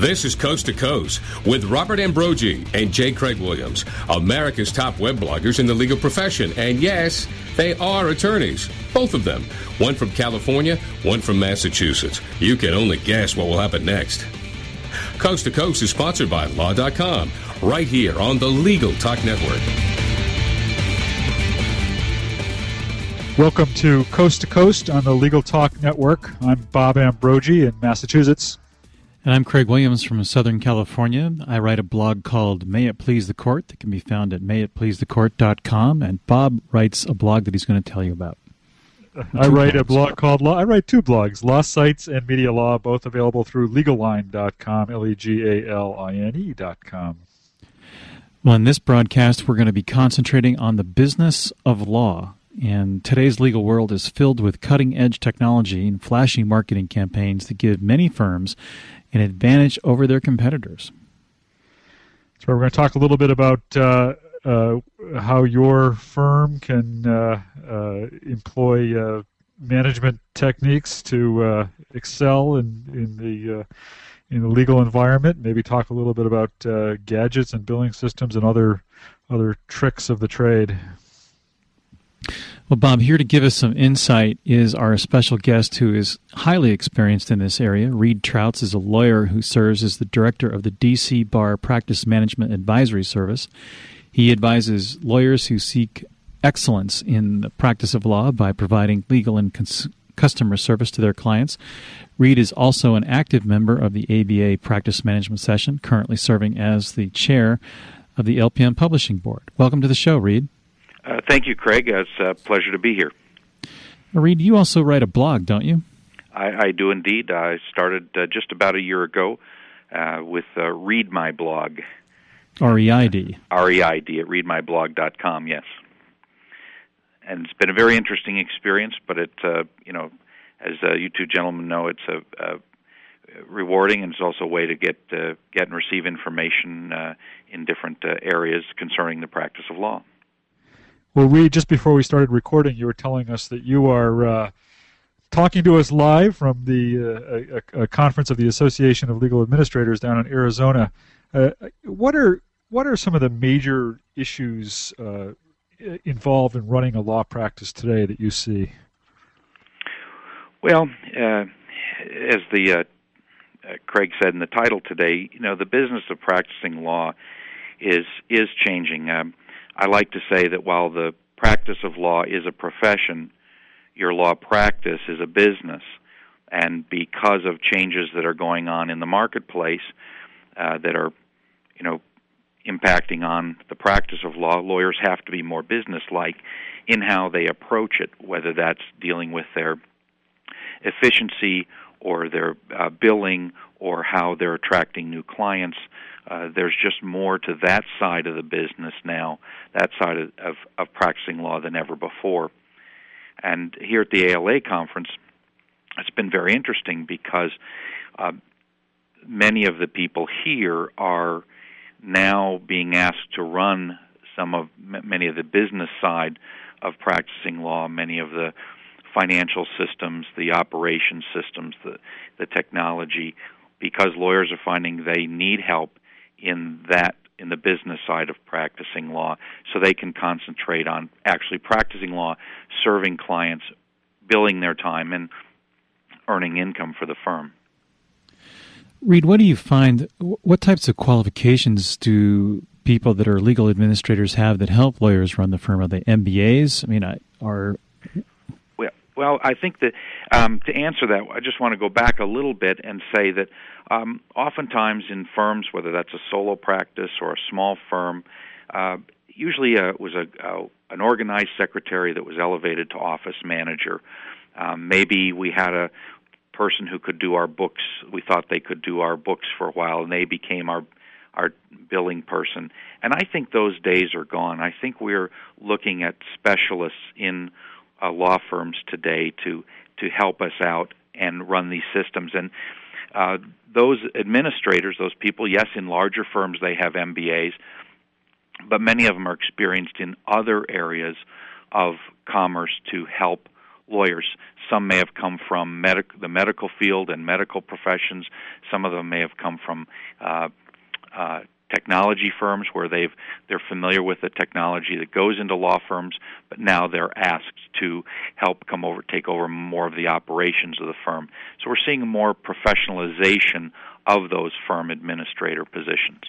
This is Coast to Coast with Robert Ambrogi and J. Craig Williams, America's top web bloggers in the legal profession. And yes, they are attorneys, both of them. One from California, one from Massachusetts. You can only guess what will happen next. Coast to Coast is sponsored by Law.com, right here on the Legal Talk Network. Welcome to Coast to Coast on the Legal Talk Network. I'm Bob Ambrogi in Massachusetts. And I'm Craig Williams from Southern California. I write a blog called May It Please the Court that can be found at mayitpleasethecourt.com. And Bob writes a blog that he's going to tell you about. I write a blog called Law. I write two blogs, Law Sites and Media Law, both available through Legaline.com, L-E-G-A-L-I-N-E.com. Well, in this broadcast, we're going to be concentrating on the business of law. And today's legal world is filled with cutting edge technology and flashy marketing campaigns that give many firms an advantage over their competitors. So we're going to talk a little bit about uh, uh, how your firm can uh, uh employ uh, management techniques to uh, excel in in the in the legal environment. Maybe talk a little bit about gadgets and billing systems and other other tricks of the trade. Well, Bob, here to give us some insight is our special guest who is highly experienced in this area. Reid Trautz is a lawyer who serves as the director of the DC Bar Practice Management Advisory Service. He advises lawyers who seek excellence in the practice of law by providing legal and cons- customer service to their clients. Reid is also an active member of the ABA Practice Management Session, currently serving as the chair of the LPM Publishing Board. Welcome to the show, Reid. Uh, thank you, Craig. It's a pleasure to be here. Reid, you also write a blog, don't you? I, I do indeed. I started uh, just about a year ago uh, with uh, Reid My Blog. R E I D. R E I D at reidmyblog.com, yes. And it's been a very interesting experience, but it, uh, you know, as uh, you two gentlemen know, it's a, a rewarding and it's also a way to get uh, get and receive information uh, in different uh, areas concerning the practice of law. Well, we just before we started recording, you were telling us that you are uh, talking to us live from the uh, a, a, conference of the Association of Legal Administrators down in Arizona. Uh, what are what are some of the major issues uh, involved in running a law practice today that you see? Well, uh, as the uh, Craig said in the title today, you know, the business of practicing law is is changing. Um, I like to say that while the practice of law is a profession, your law practice is a business. And because of changes that are going on in the marketplace uh, that are, you know, impacting on the practice of law, lawyers have to be more businesslike in how they approach it, whether that's dealing with their efficiency or their uh, billing or how they're attracting new clients uh, there's just more to that side of the business now, that side of, of, of practicing law than ever before. And here at the ALA conference, it's been very interesting because uh, many of the people here are now being asked to run some of many of the business side of practicing law, many of the financial systems, the operation systems, the the technology, because lawyers are finding they need help in that in the business side of practicing law so they can concentrate on actually practicing law, serving clients, billing their time and earning income for the firm. Reid, what do you find what types of qualifications do people that are legal administrators have that help lawyers run the firm? Are they MBAs? I mean, are well, I think that um, to answer that, I just want to go back a little bit and say that um, oftentimes in firms, whether that's a solo practice or a small firm, uh, usually uh, was a, uh, an organized secretary that was elevated to office manager. Um, maybe we had a person who could do our books. We thought they could do our books for a while, and they became our our billing person. And I think those days are gone. I think we're looking at specialists in uh, law firms today to to help us out and run these systems. And uh, those administrators, those people, yes, in larger firms they have MBAs, but many of them are experienced in other areas of commerce to help lawyers. Some may have come from medic- the medical field and medical professions. Some of them may have come from uh, uh, technology firms where they've they're familiar with the technology that goes into law firms, but now they're asked to help come over take over more of the operations of the firm. So we're seeing more professionalization of those firm administrator positions.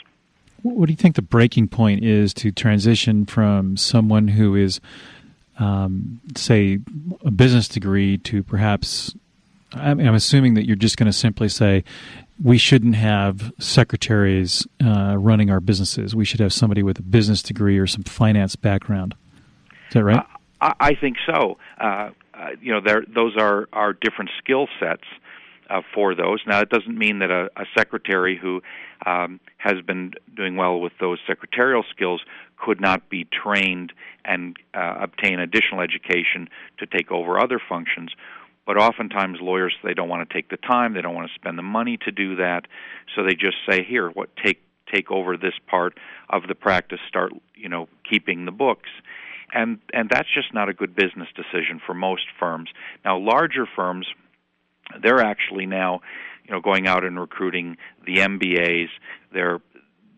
What do you think the breaking point is to transition from someone who is, um, say, a business degree to perhaps? I'm, I'm assuming that you're just going to simply say, we shouldn't have secretaries uh, running our businesses. We should have somebody with a business degree or some finance background. Is that right? I, I think so. Uh, uh, you know, those are, are different skill sets uh, for those. Now, it doesn't mean that a, a secretary who um, has been doing well with those secretarial skills could not be trained and uh, obtain additional education to take over other functions. But oftentimes, lawyers they don't want to take the time, they don't want to spend the money to do that, so they just say, "Here, what take take over this part of the practice, start you know keeping the books." and and that's just not a good business decision for most firms. Now, larger firms they're actually now, you know, going out and recruiting the MBAs. Their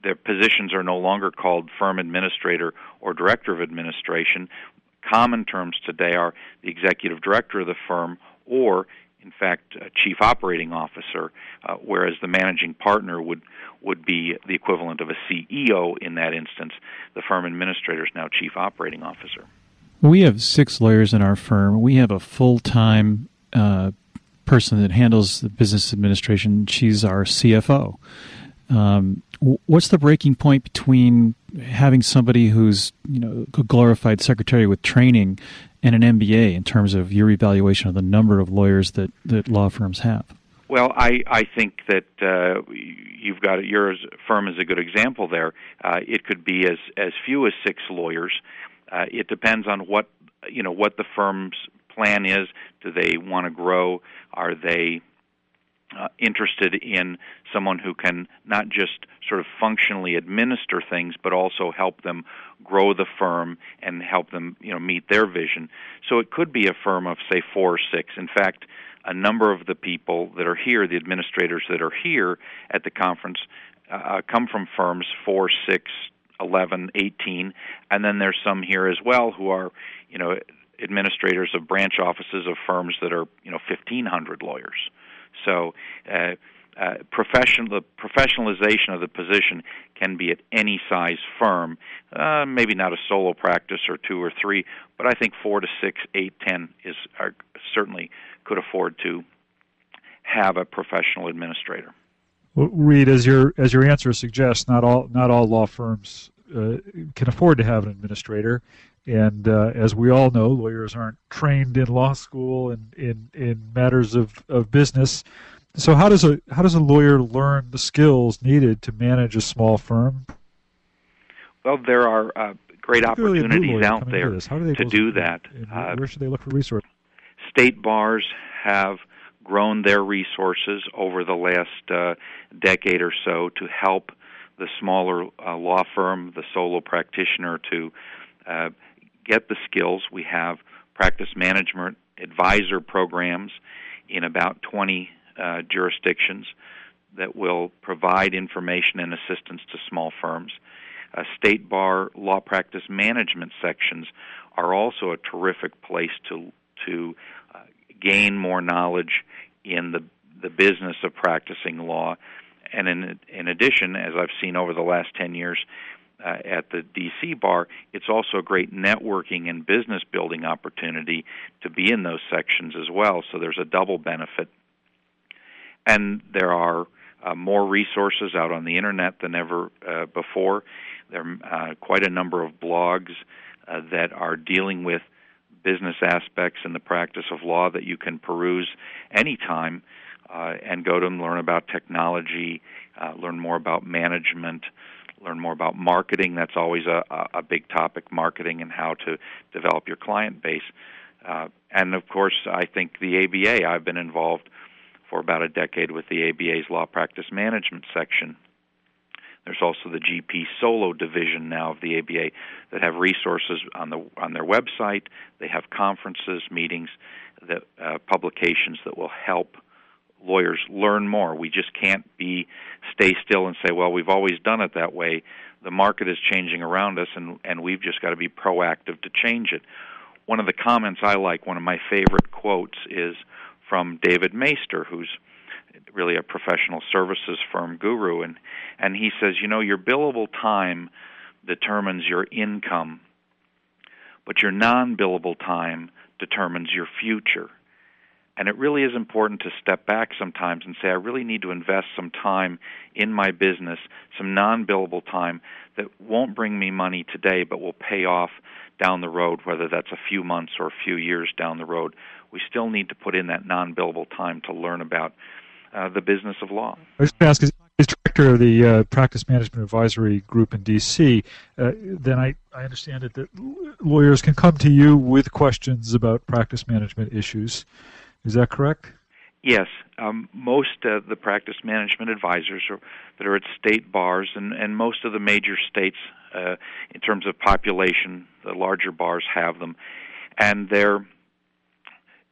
their positions are no longer called firm administrator or director of administration. Common terms today are the executive director of the firm or in fact, a chief operating officer, uh, whereas the managing partner would would be the equivalent of a CEO in that instance. The firm administrator is now chief operating officer. We have six lawyers in our firm. We have a full time uh, person that handles the business administration. She's our CFO. Um, what's the breaking point between having somebody who's you know a glorified secretary with training and an MBA in terms of your evaluation of the number of lawyers that, that law firms have? Well, I, I think that uh, you've got your firm is a good example there. Uh, it could be as as few as six lawyers. Uh, it depends on what you know what the firm's plan is. Do they want to grow? Are they uh, interested in someone who can not just sort of functionally administer things, but also help them grow the firm and help them, you know, meet their vision. So it could be a firm of say four or six. In fact, a number of the people that are here, the administrators that are here at the conference, uh, come from firms four, six, eleven, eighteen, and then there's some here as well who are, you know, administrators of branch offices of firms that are, you know, 1,500 lawyers. So, uh, uh, profession, the professionalization of the position can be at any size firm. Uh, maybe not a solo practice or two or three, but I think four to six, eight, ten is are, certainly could afford to have a professional administrator. Reid, as your as your answer suggests, not all not all law firms uh, can afford to have an administrator. And uh, as we all know, lawyers aren't trained in law school and in, in matters of, of business. So how does a how does a lawyer learn the skills needed to manage a small firm? Well, there are uh, great opportunities out there to, to do that. Uh, where should they look for resources? State bars have grown their resources over the last uh, decade or so to help the smaller uh, law firm, the solo practitioner, to uh, get the skills. We have practice management advisor programs in about 20 uh, jurisdictions that will provide information and assistance to small firms. Uh, state bar law practice management sections are also a terrific place to to uh, gain more knowledge in the the business of practicing law. And in in addition, as I've seen over the last 10 years, uh, at the DC bar, it's also a great networking and business building opportunity to be in those sections as well. So there's a double benefit. And there are uh, more resources out on the internet than ever uh, before. There are uh, quite a number of blogs uh, that are dealing with business aspects in the practice of law that you can peruse anytime and go to and learn about technology, learn more about management, learn more about marketing. That's always a, a big topic, marketing and how to develop your client base. Uh, and of course, I think the ABA. I've been involved for about a decade with the ABA's law practice management section. There's also the GP Solo division now of the ABA that have resources on the on their website. They have conferences, meetings, that uh, publications that will help lawyers learn more. We just can't be stay still and say, well, we've always done it that way. The market is changing around us, and and we've just got to be proactive to change it. One of the comments I like, one of my favorite quotes, is from David Maister, who's really a professional services firm guru, and and he says, you know, your billable time determines your income, but your non-billable time determines your future. And it really is important to step back sometimes and say, I really need to invest some time in my business, some non billable time that won't bring me money today but will pay off down the road, whether that's a few months or a few years down the road. We still need to put in that non billable time to learn about uh, the business of law. I was going to ask, as director of the uh, Practice Management Advisory Group in D.C., uh, then I, I understand it that lawyers can come to you with questions about practice management issues. Is that correct? Yes, um, most of the practice management advisors are, that are at state bars, and, and most of the major states, uh, in terms of population, the larger bars have them, and they're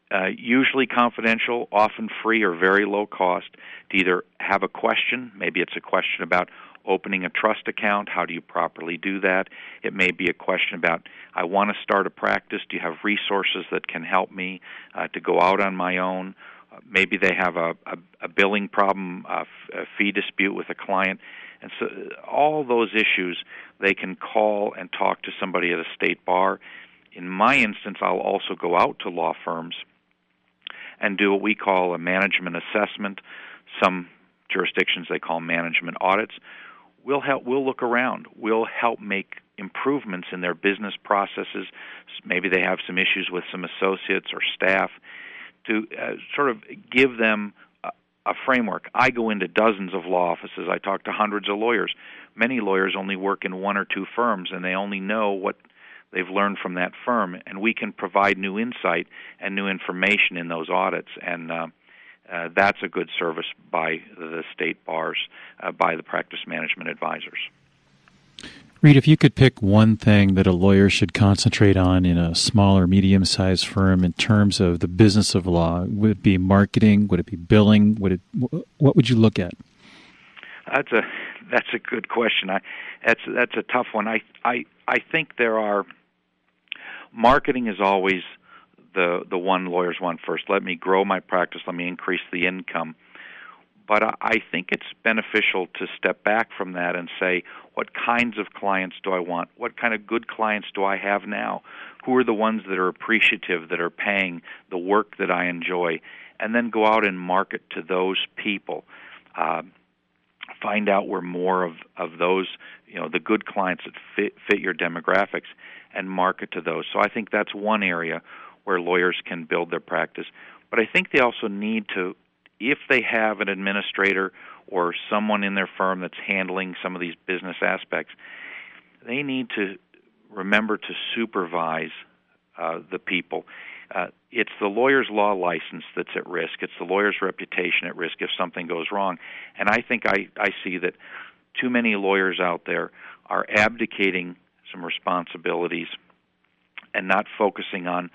uh, usually confidential, often free or very low cost, to either have a question, maybe it's a question about opening a trust account, how do you properly do that? It may be a question about, I want to start a practice, do you have resources that can help me uh, to go out on my own? Uh, maybe they have a, a, a billing problem, a, f- a fee dispute with a client. And so, uh, all those issues, they can call and talk to somebody at a state bar. In my instance, I'll also go out to law firms and do what we call a management assessment. Some jurisdictions they call management audits. We'll help. We'll look around. We'll help make improvements in their business processes. Maybe they have some issues with some associates or staff. To uh, sort of give them a, a framework. I go into dozens of law offices. I talk to hundreds of lawyers. Many lawyers only work in one or two firms, and they only know what they've learned from that firm, and we can provide new insight and new information in those audits. And uh, uh, that's a good service by the state bars, uh, by the practice management advisors. Reid, if you could pick one thing that a lawyer should concentrate on in a small or medium sized firm in terms of the business of law, would it be marketing? Would it be billing? Would it? What would you look at? That's a that's a good question. I that's that's a tough one. I I I think there are marketing is always the the one lawyers want first. Let me grow my practice. Let me increase the income. But I think it's beneficial to step back from that and say, what kinds of clients do I want? What kind of good clients do I have now? Who are the ones that are appreciative, that are paying the work that I enjoy? And then go out and market to those people. Uh, find out where more of, of those, you know, the good clients that fit, fit your demographics and market to those. So I think that's one area where lawyers can build their practice. But I think they also need to, if they have an administrator or someone in their firm that's handling some of these business aspects, they need to remember to supervise uh, the people. Uh, it's the lawyer's law license that's at risk. It's the lawyer's reputation at risk if something goes wrong. And I think I, I see that too many lawyers out there are abdicating some responsibilities and not focusing on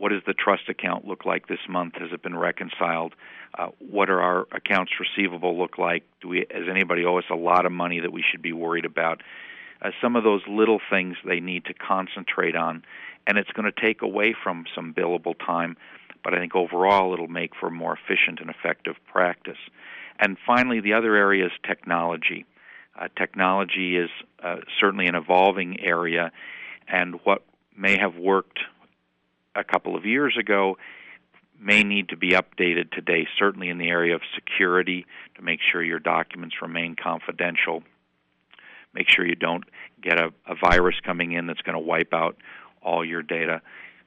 what does the trust account look like this month? Has it been reconciled? Uh, what are our accounts receivable look like? Do we, does anybody owe us a lot of money that we should be worried about? Uh, some of those little things they need to concentrate on, and it's going to take away from some billable time, but I think overall it'll make for a more efficient and effective practice. And finally, the other area is technology. Uh, technology is uh, certainly an evolving area, and what may have worked a couple of years ago may need to be updated today, certainly in the area of security to make sure your documents remain confidential. Make sure you don't get a, a virus coming in that's going to wipe out all your data.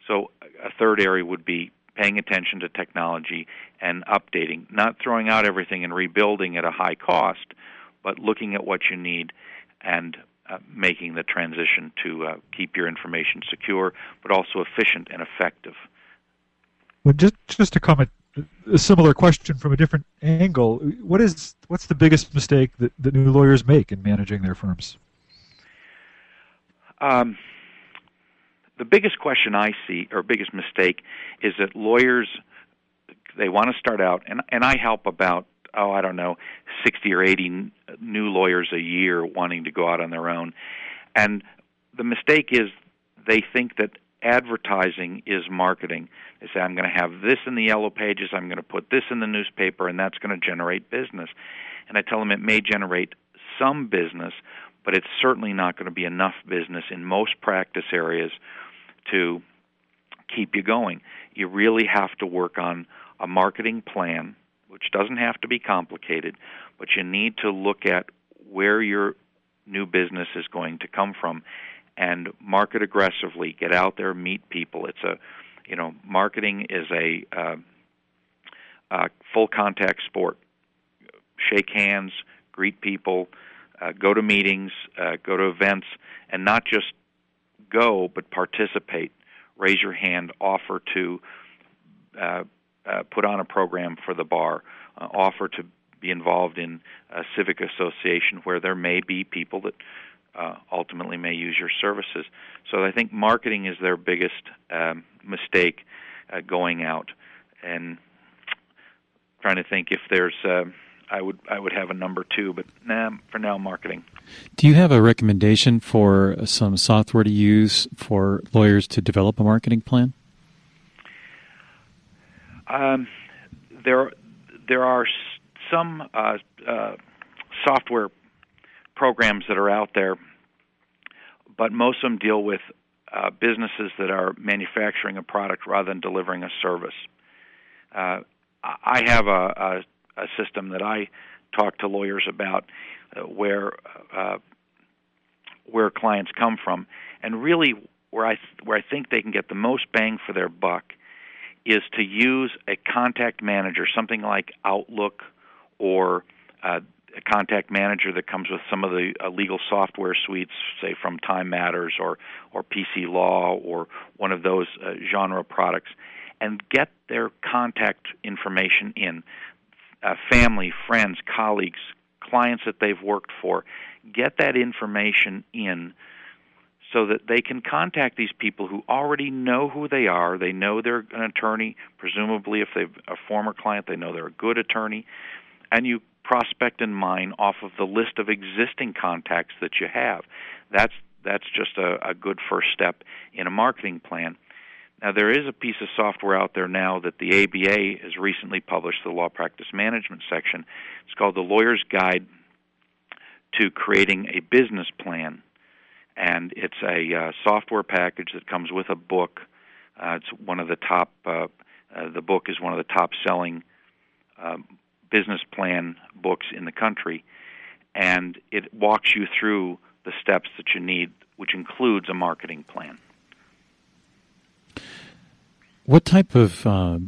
So, a third area would be paying attention to technology and updating, not throwing out everything and rebuilding at a high cost, but looking at what you need and uh, making the transition to uh, keep your information secure, but also efficient and effective. Well, just just to comment a similar question from a different angle. What is what's the biggest mistake that, that new lawyers make in managing their firms? Um, the biggest question I see, or biggest mistake, is that lawyers they want to start out, and and I help about oh I don't know sixty or eighty new lawyers a year wanting to go out on their own, and the mistake is they think that advertising is marketing. They say, I'm going to have this in the yellow pages, I'm going to put this in the newspaper, and that's going to generate business. And I tell them it may generate some business, but it's certainly not going to be enough business in most practice areas to keep you going. You really have to work on a marketing plan, which doesn't have to be complicated, but you need to look at where your new business is going to come from and market aggressively. Get out there, meet people. It's a, you know, marketing is a, uh, full contact sport. Shake hands, greet people, uh, go to meetings, uh, go to events, and not just go, but participate. Raise your hand, offer to uh, uh, put on a program for the bar, uh, offer to be involved in a civic association where there may be people that uh, ultimately may use your services. So I think marketing is their biggest um, mistake uh, going out, and trying to think if there's. Uh, I would I would have a number two, but nah, for now, marketing. Do you have a recommendation for some software to use for lawyers to develop a marketing plan? Um, there there are some uh, uh, software programs that are out there, but most of them deal with uh, businesses that are manufacturing a product rather than delivering a service. Uh, I have a, a, a, system that I talk to lawyers about uh, where uh, where clients come from, and really where I th- where I think they can get the most bang for their buck is to use a contact manager, something like Outlook or uh, a contact manager that comes with some of the uh, legal software suites, say from Time Matters or or PC Law or one of those uh, genre products, and get their contact information in. Uh, family, friends, colleagues, clients that they've worked for, get that information in so that they can contact these people who already know who they are. They know they're an attorney. Presumably, if they're a former client, they know they're a good attorney. And you prospect in mine off of the list of existing contacts that you have. That's that's just a, a good first step in a marketing plan. Now there is a piece of software out there now that the ABA has recently published, the Law Practice Management section. It's called the Lawyer's Guide to Creating a Business Plan, and it's a uh, software package that comes with a book. Uh, it's one of the top. Uh, uh the book is one of the top selling um, business plan books in the country, and it walks you through the steps that you need, which includes a marketing plan. What type of uh,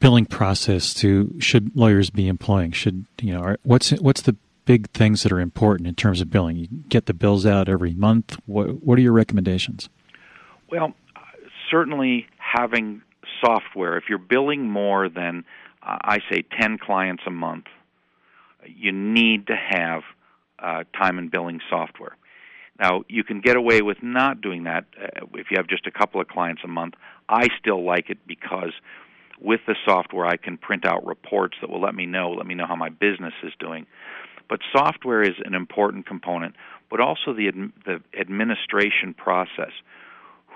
billing process do should lawyers be employing? Should you know? Are, what's what's the big things that are important in terms of billing? You get the bills out every month. What what are your recommendations? Well, certainly having software. If you're billing more than I say 10 clients a month, you need to have uh, time and billing software. Now, you can get away with not doing that uh, if you have just a couple of clients a month. I still like it because with the software, I can print out reports that will let me know, let me know how my business is doing. But software is an important component, but also the the administration process.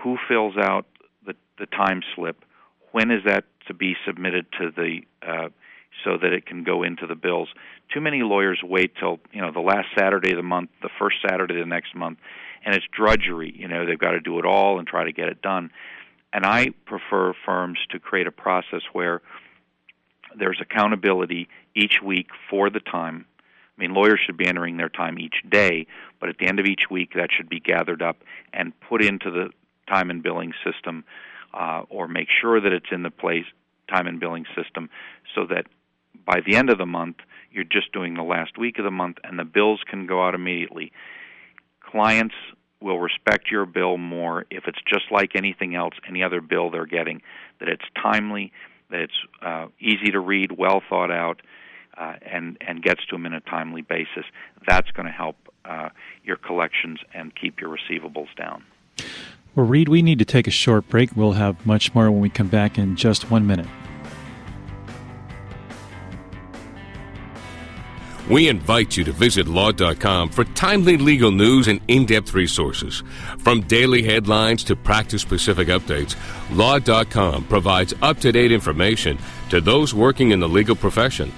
Who fills out the the time slip? When is that to be submitted to the uh, so that it can go into the bills. Too many lawyers wait till you know the last Saturday of the month, the first Saturday of the next month, and it's drudgery. You know they've got to do it all and try to get it done. And I prefer firms to create a process where there's accountability each week for the time. I mean, lawyers should be entering their time each day, but at the end of each week, that should be gathered up and put into the time and billing system, uh, or make sure that it's in the place time and billing system so that by the end of the month, you're just doing the last week of the month and the bills can go out immediately. Clients will respect your bill more if it's just like anything else, any other bill they're getting, that it's timely, that it's uh, easy to read, well thought out, uh, and and gets to them in a timely basis. That's going to help uh, your collections and keep your receivables down. Well, Reid, we need to take a short break. We'll have much more when we come back in just one minute. We invite you to visit law.com for timely legal news and in depth resources. From daily headlines to practice specific updates, law.com provides up to date information to those working in the legal profession.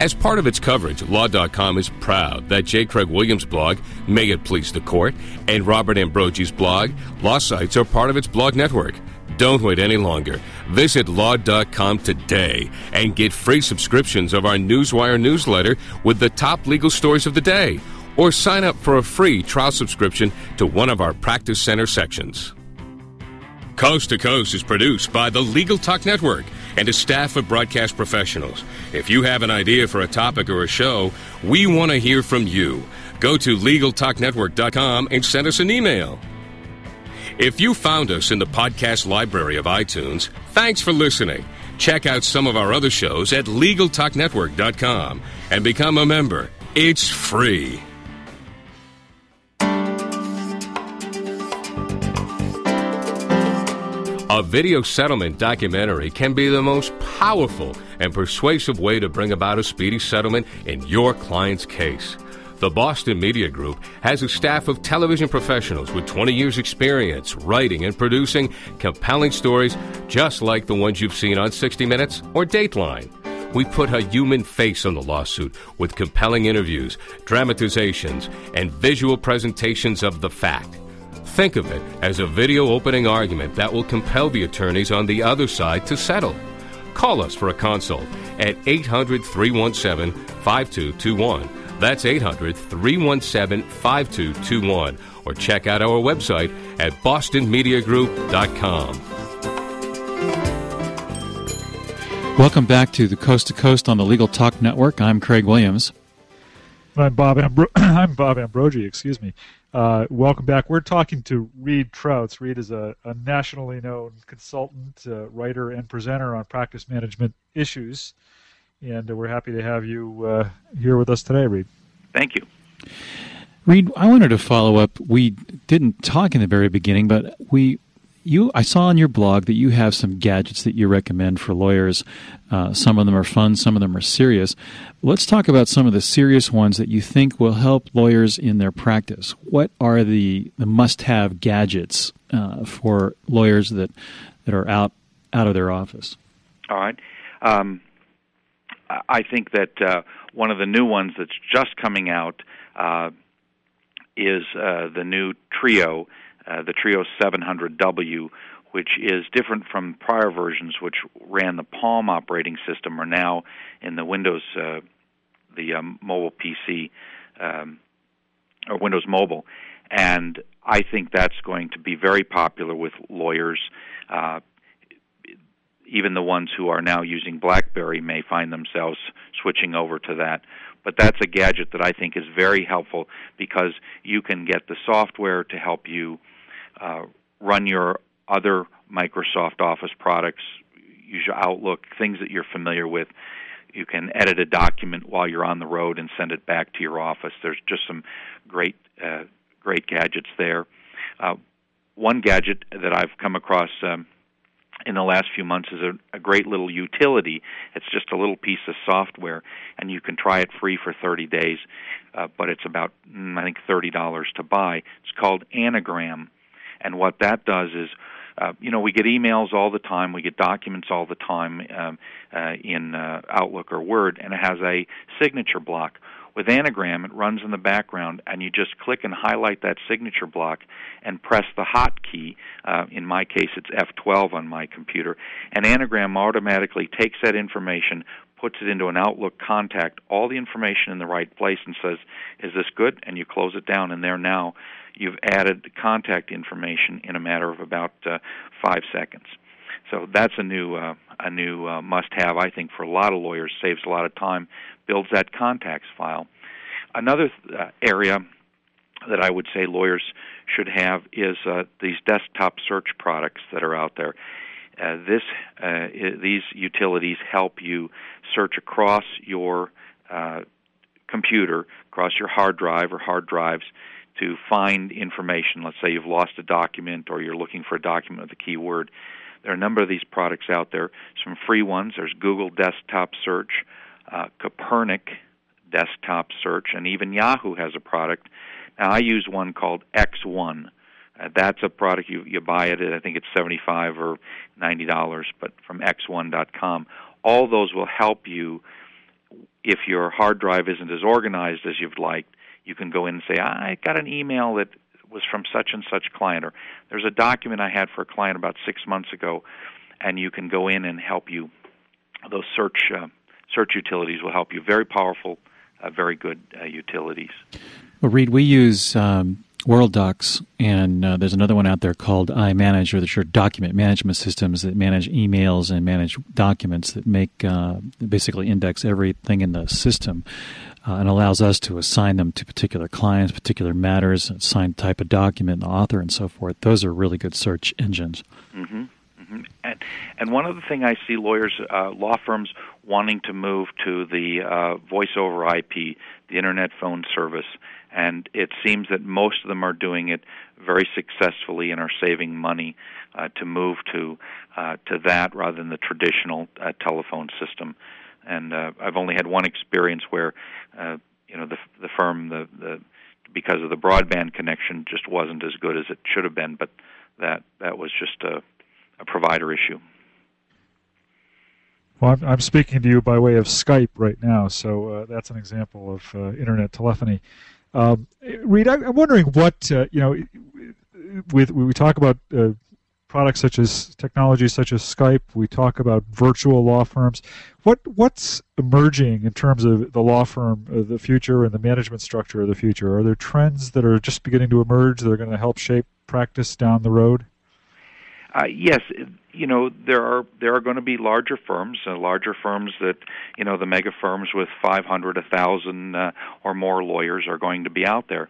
As part of its coverage, Law.com is proud that J. Craig Williams' blog, May It Please the Court, and Robert Ambrogi's blog, Law Sites, are part of its blog network. Don't wait any longer. Visit law.com today and get free subscriptions of our Newswire newsletter with the top legal stories of the day. Or sign up for a free trial subscription to one of our Practice Center sections. Coast to Coast is produced by the Legal Talk Network and a staff of broadcast professionals. If you have an idea for a topic or a show, we want to hear from you. Go to LegalTalkNetwork.com and send us an email. If you found us in the podcast library of iTunes, thanks for listening. Check out some of our other shows at LegalTalkNetwork.com and become a member. It's free. A video settlement documentary can be the most powerful and persuasive way to bring about a speedy settlement in your client's case. The Boston Media Group has a staff of television professionals with 20 years' experience writing and producing compelling stories just like the ones you've seen on 60 Minutes or Dateline. We put a human face on the lawsuit with compelling interviews, dramatizations, and visual presentations of the fact. Think of it as a video opening argument that will compel the attorneys on the other side to settle. Call us for a consult at 800 317 5221 that's 800 317 5221. Or check out our website at bostonmediagroup.com. Welcome back to the Coast to Coast on the Legal Talk Network. I'm Craig Williams. I'm Bob, Ambro- I'm Bob Ambrogi, excuse me. Uh, welcome back. We're talking to Reid Trautz. Reid is a, a nationally known consultant, uh, writer, and presenter on practice management issues and we're happy to have you uh, here with us today, Reid. Thank you. Reid, I wanted to follow up. We didn't talk in the very beginning, but we you I saw on your blog that you have some gadgets that you recommend for lawyers. Uh, some of them are fun, some of them are serious. Let's talk about some of the serious ones that you think will help lawyers in their practice. What are the, the must-have gadgets uh, for lawyers that that are out out of their office? All right. Um, I think that uh, one of the new ones that's just coming out uh, is uh, the new Treo, uh, the Treo 700W, which is different from prior versions, which ran the Palm operating system, are now in the Windows, uh, the um, mobile PC, um, or Windows Mobile, and I think that's going to be very popular with lawyers. Uh, even the ones who are now using BlackBerry may find themselves switching over to that. But that's a gadget that I think is very helpful because you can get the software to help you run your other Microsoft Office products, use your Outlook, things that you're familiar with. You can edit a document while you're on the road and send it back to your office. There's just some great, uh, great gadgets there. Uh, one gadget that I've come across um, in the last few months is a, a great little utility. It's just a little piece of software, and you can try it free for 30 days, uh, but it's about, mm, I think, $30 to buy. It's called Anagram. And what that does is, uh, you know, we get emails all the time, we get documents all the time um, uh, in uh, Outlook or Word, and it has a signature block. With Anagram, it runs in the background, and you just click and highlight that signature block and press the hotkey. Uh, in my case, it's F12 on my computer. And Anagram automatically takes that information, puts it into an Outlook contact, all the information in the right place, and says, Is this good? And you close it down, and there now you've added contact information in a matter of about uh, five seconds. So that's a new uh, a new uh, must-have, I think, for a lot of lawyers. Saves a lot of time, builds that contacts file. Another uh, area that I would say lawyers should have is uh, these desktop search products that are out there. Uh, this uh, these utilities help you search across your uh, computer, across your hard drive or hard drives, to find information. Let's say you've lost a document or you're looking for a document with a keyword. There are a number of these products out there. Some free ones. There's Google Desktop Search, uh, Copernic Desktop Search, and even Yahoo has a product. Now I use one called X1. Uh, that's a product you you buy it at I think it's seventy five or ninety dollars, but from x1.com. All those will help you if your hard drive isn't as organized as you'd like. You can go in and say, I got an email that was from such and such client, or there's a document I had for a client about six months ago, and you can go in and help you. Those search uh, search utilities will help you. Very powerful, uh, very good uh, utilities. Well, Reid, we use um, Worldox, and uh, there's another one out there called iManage, or which are document management systems that manage emails and manage documents that make uh, basically index everything in the system. Uh, and allows us to assign them to particular clients, particular matters, assign type of document, the author, and so forth. Those are really good search engines. Mm-hmm. Mm-hmm. And, and one other thing I see lawyers, uh, law firms wanting to move to the uh, voice over IP, the internet phone service, and it seems that most of them are doing it very successfully and are saving money uh, to move to uh, to that rather than the traditional uh, telephone system. And uh, I've only had one experience where uh, you know the the firm the, the because of the broadband connection just wasn't as good as it should have been, but that that was just a, a provider issue. Well, I'm, I'm, speaking to you by way of Skype right now, so uh, that's an example of uh, internet telephony. Um, I, am wondering what uh, you know. With we talk about uh, products such as technology such as Skype, we talk about virtual law firms. What what's emerging in terms of the law firm of the future and the management structure of the future? Are there trends that are just beginning to emerge that are going to help shape practice down the road? Uh, yes, you know there are there are going to be larger firms, uh, larger firms that you know the mega firms with 500, 1,000 uh, or more lawyers are going to be out there.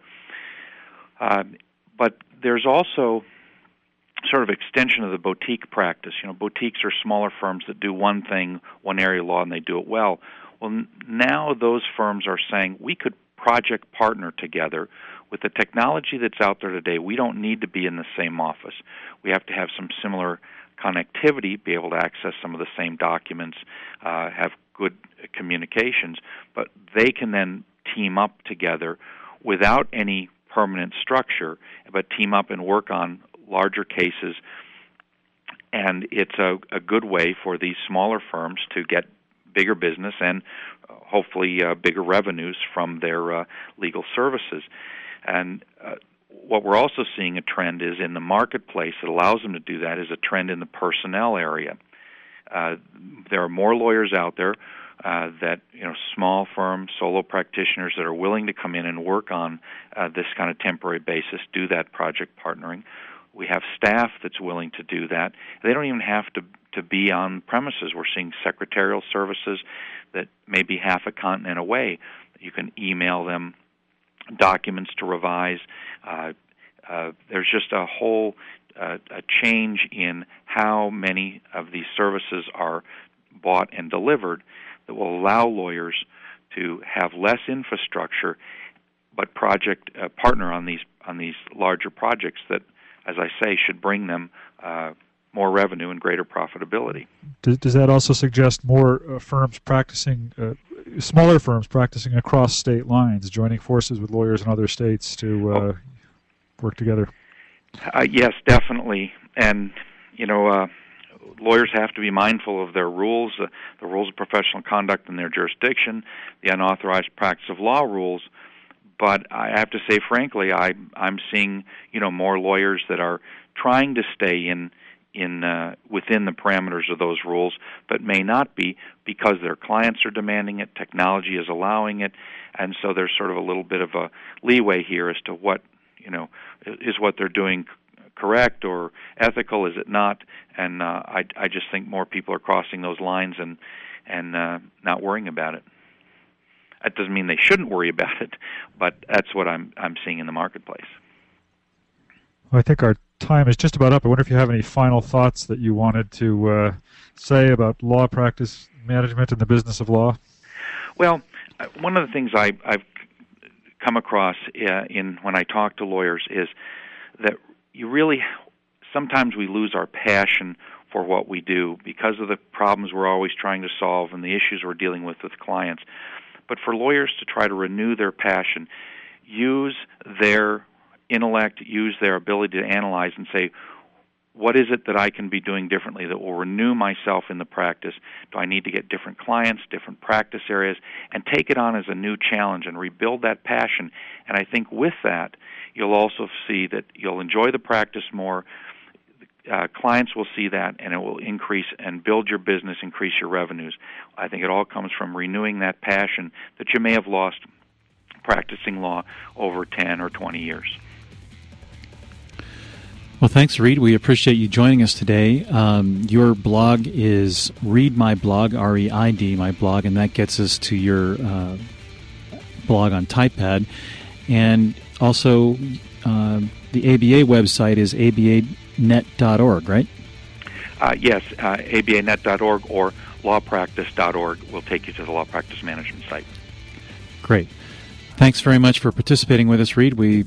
Uh, but there's also sort of extension of the boutique practice. You know, boutiques are smaller firms that do one thing, one area of law, and they do it well. Well, now those firms are saying we could project partner together with the technology that's out there today, we don't need to be in the same office. We have to have some similar connectivity, be able to access some of the same documents, uh, have good communications, but they can then team up together without any permanent structure, but team up and work on larger cases. And it's a, a good way for these smaller firms to get bigger business and uh, hopefully uh, bigger revenues from their uh, legal services. And uh, what we're also seeing a trend is in the marketplace that allows them to do that is a trend in the personnel area. Uh, there are more lawyers out there uh, that you know small firms, solo practitioners that are willing to come in and work on uh, this kind of temporary basis, do that project partnering. We have staff that's willing to do that. They don't even have to to be on premises. We're seeing secretarial services that may be half a continent away. You can email them documents to revise. Uh, uh, there's just a whole uh, a change in how many of these services are bought and delivered that will allow lawyers to have less infrastructure, but project uh, partner on these on these larger projects that, as I say, should bring them uh, more revenue and greater profitability. Does, does that also suggest more uh, firms practicing smaller firms practicing across state lines, joining forces with lawyers in other states to uh, oh. work together. Uh, yes, definitely, and you know, uh, lawyers have to be mindful of their rules, uh, the rules of professional conduct in their jurisdiction, the unauthorized practice of law rules. But I have to say, frankly, I I'm seeing you know more lawyers that are trying to stay in in uh, within the parameters of those rules, but may not be because their clients are demanding it, technology is allowing it, and so there's sort of a little bit of a leeway here as to what you know is what they're doing correct or ethical, is it not? And uh, I I just think more people are crossing those lines and and uh, not worrying about it. That doesn't mean they shouldn't worry about it, but that's what I'm I'm seeing in the marketplace. Well, I think our time is just about up. I wonder if you have any final thoughts that you wanted to uh, say about law practice management and the business of law. Well, uh, one of the things I, I've come across uh, in when I talk to lawyers is that you really sometimes we lose our passion for what we do because of the problems we're always trying to solve and the issues we're dealing with with clients. But for lawyers to try to renew their passion, use their intellect, use their ability to analyze and say, what is it that I can be doing differently that will renew myself in the practice? Do I need to get different clients, different practice areas, and take it on as a new challenge and rebuild that passion? And I think with that, you'll also see that you'll enjoy the practice more. Uh, clients will see that, and it will increase and build your business, increase your revenues. I think it all comes from renewing that passion that you may have lost practicing law over 10 or 20 years. Well, thanks, Reid. We appreciate you joining us today. Um, your blog is Reid My Blog, R E I D, my blog, and that gets us to your uh, blog on Typepad. And also, uh, the ABA website is abanet.org, right? Uh, yes, uh, abanet.org or lawpractice.org will take you to the law practice management site. Great. Thanks very much for participating with us, Reid. We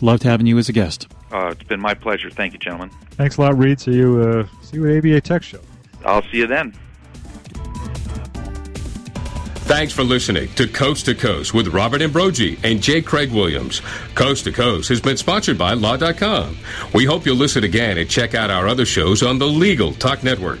loved having you as a guest. Uh, it's been my pleasure. Thank you, gentlemen. Thanks a lot, Reid. See you. Uh, see you at ABA Tech Show. I'll see you then. Thanks for listening to Coast to Coast with Robert Ambrogi and J. Craig Williams. Coast to Coast has been sponsored by Law.com. We hope you'll listen again and check out our other shows on the Legal Talk Network.